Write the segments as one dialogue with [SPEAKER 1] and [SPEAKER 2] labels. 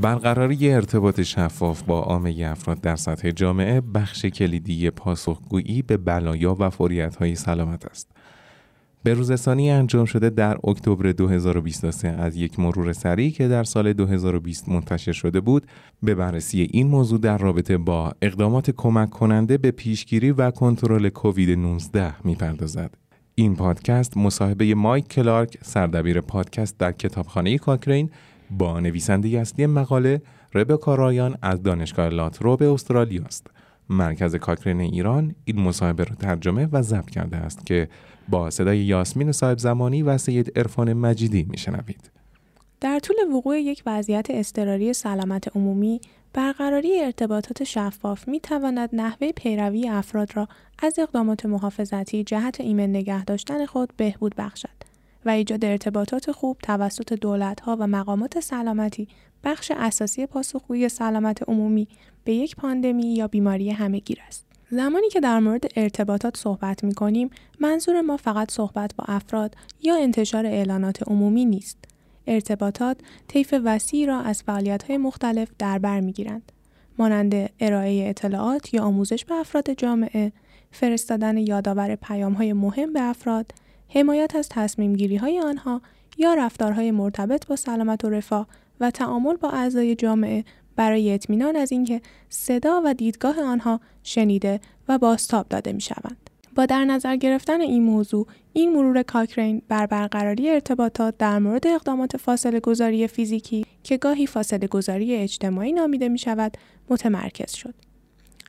[SPEAKER 1] برقراری ارتباط شفاف با عامه افراد در سطح جامعه بخش کلیدی پاسخگویی به بلایا و های سلامت است. به روزستانی انجام شده در اکتبر 2023 از یک مرور سریع که در سال 2020 منتشر شده بود به بررسی این موضوع در رابطه با اقدامات کمک کننده به پیشگیری و کنترل کووید 19 می‌پردازد. این پادکست مصاحبه مایک کلارک سردبیر پادکست در کتابخانه کاکرین با نویسنده اصلی مقاله ربکا رایان از دانشگاه لاترو استرالیا است. مرکز کاکرین ایران این مصاحبه را ترجمه و ضبط کرده است که با صدای یاسمین صاحب زمانی و سید عرفان مجیدی میشنوید.
[SPEAKER 2] در طول وقوع یک وضعیت اضطراری سلامت عمومی برقراری ارتباطات شفاف می تواند نحوه پیروی افراد را از اقدامات محافظتی جهت ایمن نگه داشتن خود بهبود بخشد و ایجاد ارتباطات خوب توسط دولتها و مقامات سلامتی بخش اساسی پاسخگویی سلامت عمومی به یک پاندمی یا بیماری همهگیر است. زمانی که در مورد ارتباطات صحبت می کنیم، منظور ما فقط صحبت با افراد یا انتشار اعلانات عمومی نیست. ارتباطات طیف وسیعی را از فعالیت‌های مختلف در بر می‌گیرند. مانند ارائه اطلاعات یا آموزش به افراد جامعه، فرستادن یادآور پیام‌های مهم به افراد، حمایت از تصمیم های آنها یا رفتارهای مرتبط با سلامت و رفاه و تعامل با اعضای جامعه برای اطمینان از اینکه صدا و دیدگاه آنها شنیده و بازتاب داده می شوند. با در نظر گرفتن این موضوع این مرور کاکرین بر برقراری ارتباطات در مورد اقدامات فاصله گذاری فیزیکی که گاهی فاصله گذاری اجتماعی نامیده می شود متمرکز شد.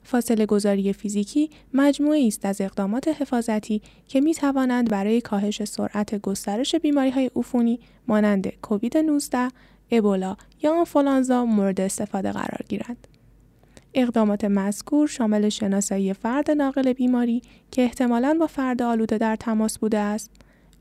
[SPEAKER 2] فاصله گذاری فیزیکی مجموعه است از اقدامات حفاظتی که می توانند برای کاهش سرعت گسترش بیماری های عفونی مانند کووید 19 ابولا یا آنفولانزا مورد استفاده قرار گیرند. اقدامات مذکور شامل شناسایی فرد ناقل بیماری که احتمالاً با فرد آلوده در تماس بوده است،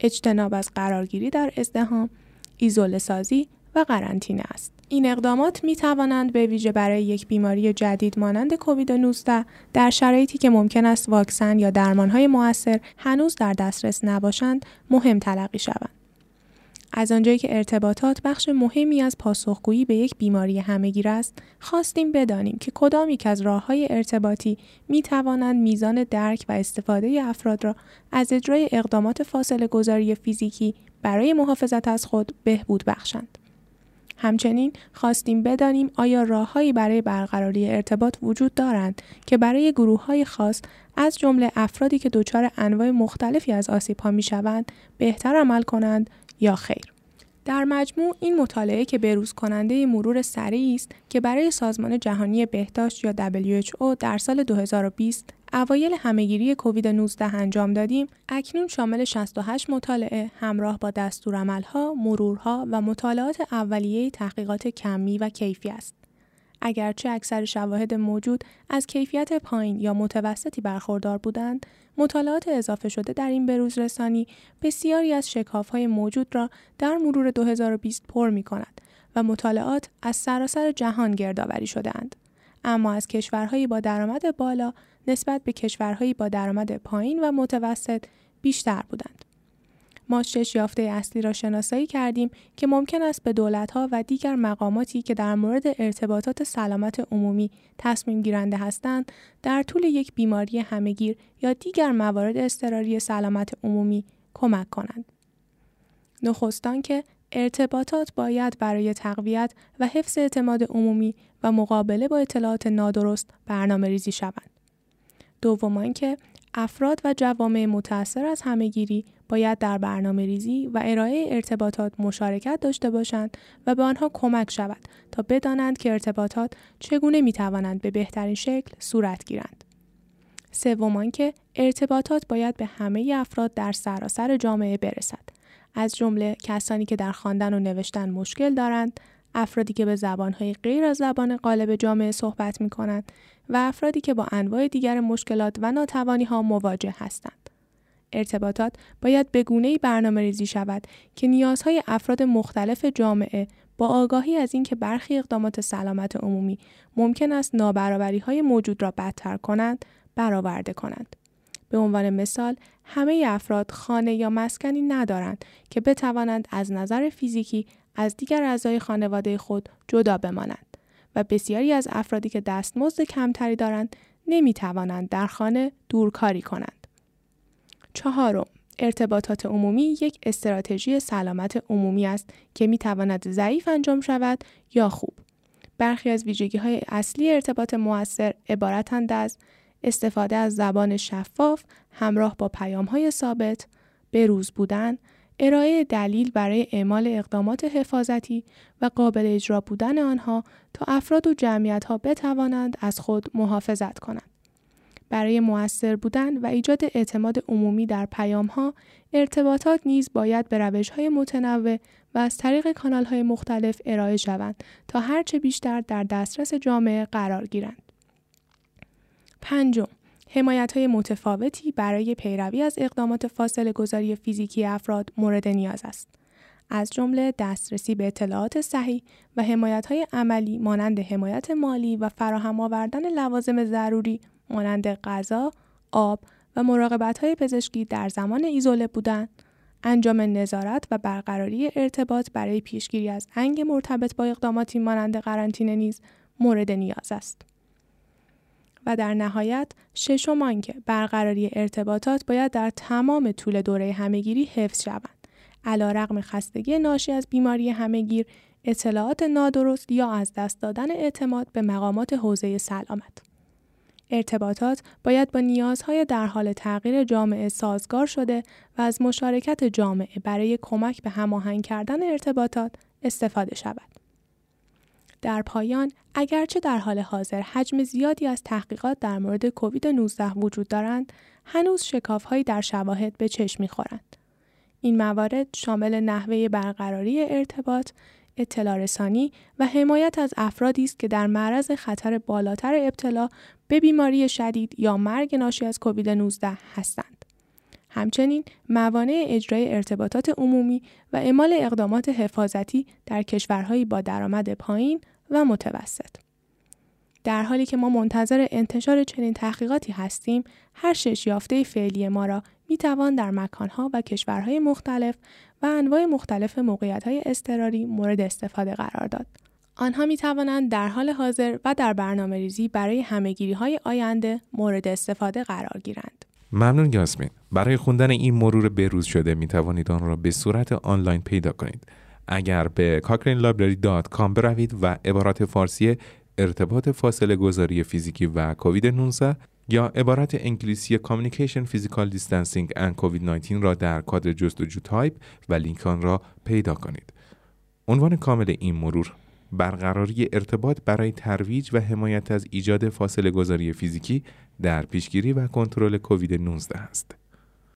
[SPEAKER 2] اجتناب از قرارگیری در ازدهام، ایزوله سازی و قرنطینه است. این اقدامات می توانند به ویژه برای یک بیماری جدید مانند کووید 19 در شرایطی که ممکن است واکسن یا درمانهای موثر هنوز در دسترس نباشند مهم تلقی شوند. از آنجایی که ارتباطات بخش مهمی از پاسخگویی به یک بیماری همهگیر است، خواستیم بدانیم که کدام یک از راه های ارتباطی می توانند میزان درک و استفاده افراد را از اجرای اقدامات فاصله گذاری فیزیکی برای محافظت از خود بهبود بخشند. همچنین خواستیم بدانیم آیا راههایی برای برقراری ارتباط وجود دارند که برای گروه های خاص از جمله افرادی که دچار انواع مختلفی از آسیب ها می شوند بهتر عمل کنند یا خیر. در مجموع این مطالعه که بروز کننده مرور سریعی است که برای سازمان جهانی بهداشت یا WHO در سال 2020 اوایل همهگیری کووید 19 انجام دادیم اکنون شامل 68 مطالعه همراه با دستورالعملها، مرورها و مطالعات اولیه تحقیقات کمی و کیفی است. اگرچه اکثر شواهد موجود از کیفیت پایین یا متوسطی برخوردار بودند، مطالعات اضافه شده در این بروز رسانی بسیاری از های موجود را در مرور 2020 پر می کند و مطالعات از سراسر جهان گردآوری شدهاند. اما از کشورهایی با درآمد بالا نسبت به کشورهایی با درآمد پایین و متوسط بیشتر بودند. ما شش یافته اصلی را شناسایی کردیم که ممکن است به دولتها و دیگر مقاماتی که در مورد ارتباطات سلامت عمومی تصمیم گیرنده هستند در طول یک بیماری همهگیر یا دیگر موارد اضطراری سلامت عمومی کمک کنند. نخستان که ارتباطات باید برای تقویت و حفظ اعتماد عمومی و مقابله با اطلاعات نادرست برنامه ریزی شوند. دوم که افراد و جوامع متأثر از همهگیری باید در برنامه ریزی و ارائه ارتباطات مشارکت داشته باشند و به آنها کمک شود تا بدانند که ارتباطات چگونه می توانند به بهترین شکل صورت گیرند. سوم که ارتباطات باید به همه افراد در سراسر جامعه برسد از جمله کسانی که در خواندن و نوشتن مشکل دارند افرادی که به زبانهای غیر از زبان قالب جامعه صحبت می کنند و افرادی که با انواع دیگر مشکلات و ناتوانی ها مواجه هستند. ارتباطات باید به گونه‌ای برنامه ریزی شود که نیازهای افراد مختلف جامعه با آگاهی از اینکه برخی اقدامات سلامت عمومی ممکن است نابرابری های موجود را بدتر کنند برآورده کنند. به عنوان مثال همه افراد خانه یا مسکنی ندارند که بتوانند از نظر فیزیکی از دیگر اعضای خانواده خود جدا بمانند و بسیاری از افرادی که دستمزد کمتری دارند نمی توانند در خانه دورکاری کنند. چهارم ارتباطات عمومی یک استراتژی سلامت عمومی است که می تواند ضعیف انجام شود یا خوب. برخی از ویژگی های اصلی ارتباط موثر عبارتند از استفاده از زبان شفاف همراه با پیام های ثابت، بروز بودن، ارائه دلیل برای اعمال اقدامات حفاظتی و قابل اجرا بودن آنها تا افراد و جمعیت ها بتوانند از خود محافظت کنند. برای موثر بودن و ایجاد اعتماد عمومی در پیام ها، ارتباطات نیز باید به روش های متنوع و از طریق کانال های مختلف ارائه شوند تا هرچه بیشتر در دسترس جامعه قرار گیرند. پنجم حمایت های متفاوتی برای پیروی از اقدامات فاصله گذاری فیزیکی افراد مورد نیاز است. از جمله دسترسی به اطلاعات صحیح و حمایت های عملی مانند حمایت مالی و فراهم آوردن لوازم ضروری مانند غذا، آب و مراقبت های پزشکی در زمان ایزوله بودن، انجام نظارت و برقراری ارتباط برای پیشگیری از انگ مرتبط با اقداماتی مانند قرنطینه نیز مورد نیاز است. و در نهایت ششم آنکه برقراری ارتباطات باید در تمام طول دوره همهگیری حفظ شوند رقم خستگی ناشی از بیماری همهگیر اطلاعات نادرست یا از دست دادن اعتماد به مقامات حوزه سلامت ارتباطات باید با نیازهای در حال تغییر جامعه سازگار شده و از مشارکت جامعه برای کمک به هماهنگ کردن ارتباطات استفاده شود. در پایان اگرچه در حال حاضر حجم زیادی از تحقیقات در مورد کووید 19 وجود دارند هنوز شکافهایی در شواهد به چشم می‌خورند. این موارد شامل نحوه برقراری ارتباط اطلاع رسانی و حمایت از افرادی است که در معرض خطر بالاتر ابتلا به بیماری شدید یا مرگ ناشی از کووید 19 هستند. همچنین موانع اجرای ارتباطات عمومی و اعمال اقدامات حفاظتی در کشورهایی با درآمد پایین و متوسط. در حالی که ما منتظر انتشار چنین تحقیقاتی هستیم، هر شش یافته فعلی ما را می توان در مکانها و کشورهای مختلف و انواع مختلف موقعیت‌های اضطراری مورد استفاده قرار داد. آنها می توانند در حال حاضر و در برنامه ریزی برای همهگیری های آینده مورد استفاده قرار گیرند.
[SPEAKER 1] ممنون یاسمین برای خوندن این مرور بروز شده می توانید آن را به صورت آنلاین پیدا کنید اگر به cochranelibrary.com بروید و عبارات فارسی ارتباط فاصله گذاری فیزیکی و کووید 19 یا عبارت انگلیسی Communication Physical Distancing and COVID-19 را در کادر جستجو تایپ و لینک آن را پیدا کنید. عنوان کامل این مرور برقراری ارتباط برای ترویج و حمایت از ایجاد فاصله گذاری فیزیکی در پیشگیری و کنترل کووید 19 است.